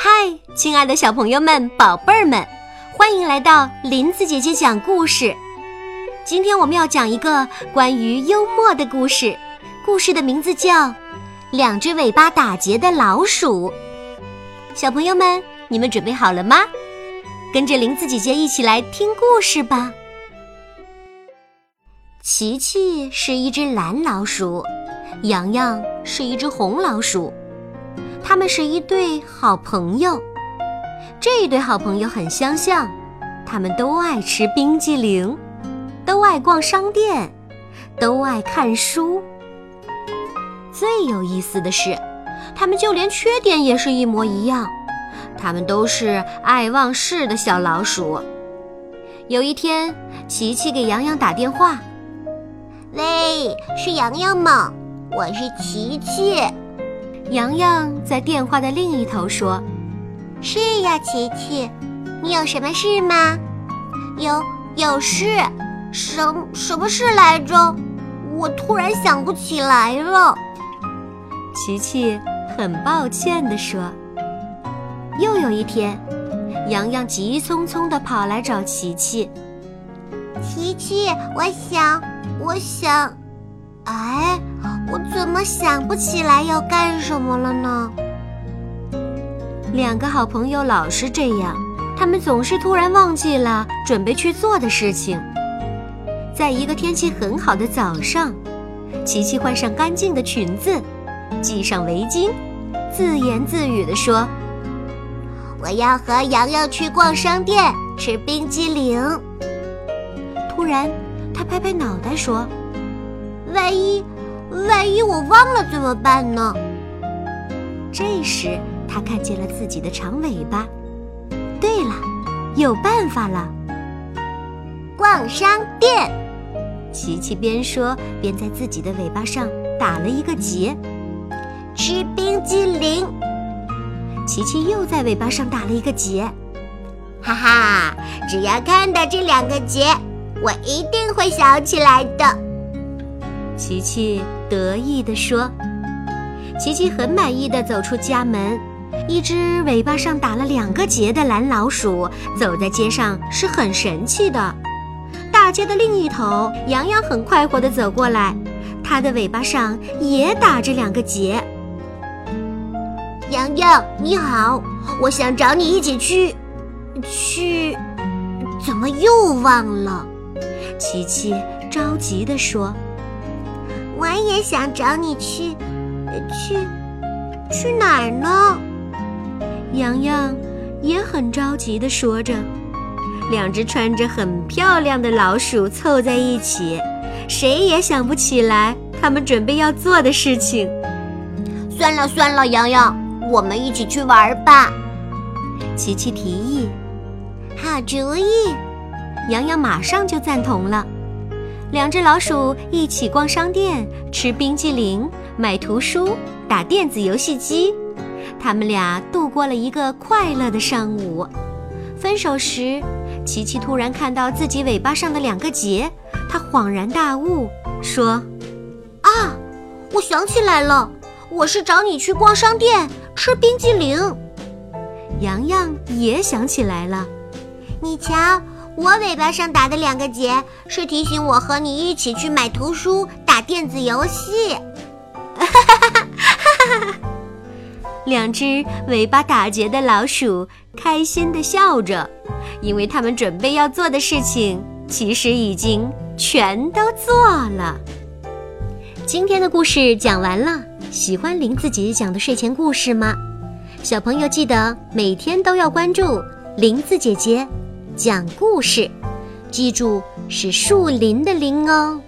嗨，亲爱的小朋友们、宝贝儿们，欢迎来到林子姐姐讲故事。今天我们要讲一个关于幽默的故事，故事的名字叫《两只尾巴打结的老鼠》。小朋友们，你们准备好了吗？跟着林子姐姐一起来听故事吧。琪琪是一只蓝老鼠，洋洋是一只红老鼠，他们是一对好朋友。这一对好朋友很相像，他们都爱吃冰激凌，都爱逛商店，都爱看书。最有意思的是，他们就连缺点也是一模一样，他们都是爱忘事的小老鼠。有一天，琪琪给洋洋打电话。喂，是洋洋吗？我是琪琪。洋洋在电话的另一头说：“是呀，琪琪，你有什么事吗？有有事？什什么事来着？我突然想不起来了。”琪琪很抱歉地说。又有一天，洋洋急匆匆地跑来找琪琪。琪琪，我想。我想，哎，我怎么想不起来要干什么了呢？两个好朋友老是这样，他们总是突然忘记了准备去做的事情。在一个天气很好的早上，琪琪换上干净的裙子，系上围巾，自言自语地说：“我要和洋洋去逛商店，吃冰激凌。”突然。他拍拍脑袋说：“万一，万一我忘了怎么办呢？”这时，他看见了自己的长尾巴。对了，有办法了！逛商店，琪琪边说边在自己的尾巴上打了一个结。吃冰激凌，琪琪又在尾巴上打了一个结。哈哈，只要看到这两个结。我一定会想起来的，琪琪得意地说。琪琪很满意的走出家门。一只尾巴上打了两个结的蓝老鼠走在街上是很神气的。大街的另一头，洋洋很快活地走过来，它的尾巴上也打着两个结。洋洋，你好，我想找你一起去，去，怎么又忘了？琪琪着急地说：“我也想找你去，去，去哪儿呢？”洋洋也很着急地说着。两只穿着很漂亮的老鼠凑在一起，谁也想不起来他们准备要做的事情。算了算了，洋洋，我们一起去玩吧。琪琪提议：“好主意。”洋洋马上就赞同了，两只老鼠一起逛商店、吃冰激凌、买图书、打电子游戏机，他们俩度过了一个快乐的上午。分手时，琪琪突然看到自己尾巴上的两个结，他恍然大悟，说：“啊，我想起来了，我是找你去逛商店、吃冰激凌。”洋洋也想起来了，你瞧。我尾巴上打的两个结，是提醒我和你一起去买图书、打电子游戏。哈哈哈哈哈！两只尾巴打结的老鼠开心地笑着，因为他们准备要做的事情，其实已经全都做了。今天的故事讲完了，喜欢林子姐姐讲的睡前故事吗？小朋友记得每天都要关注林子姐姐。讲故事，记住是树林的林哦。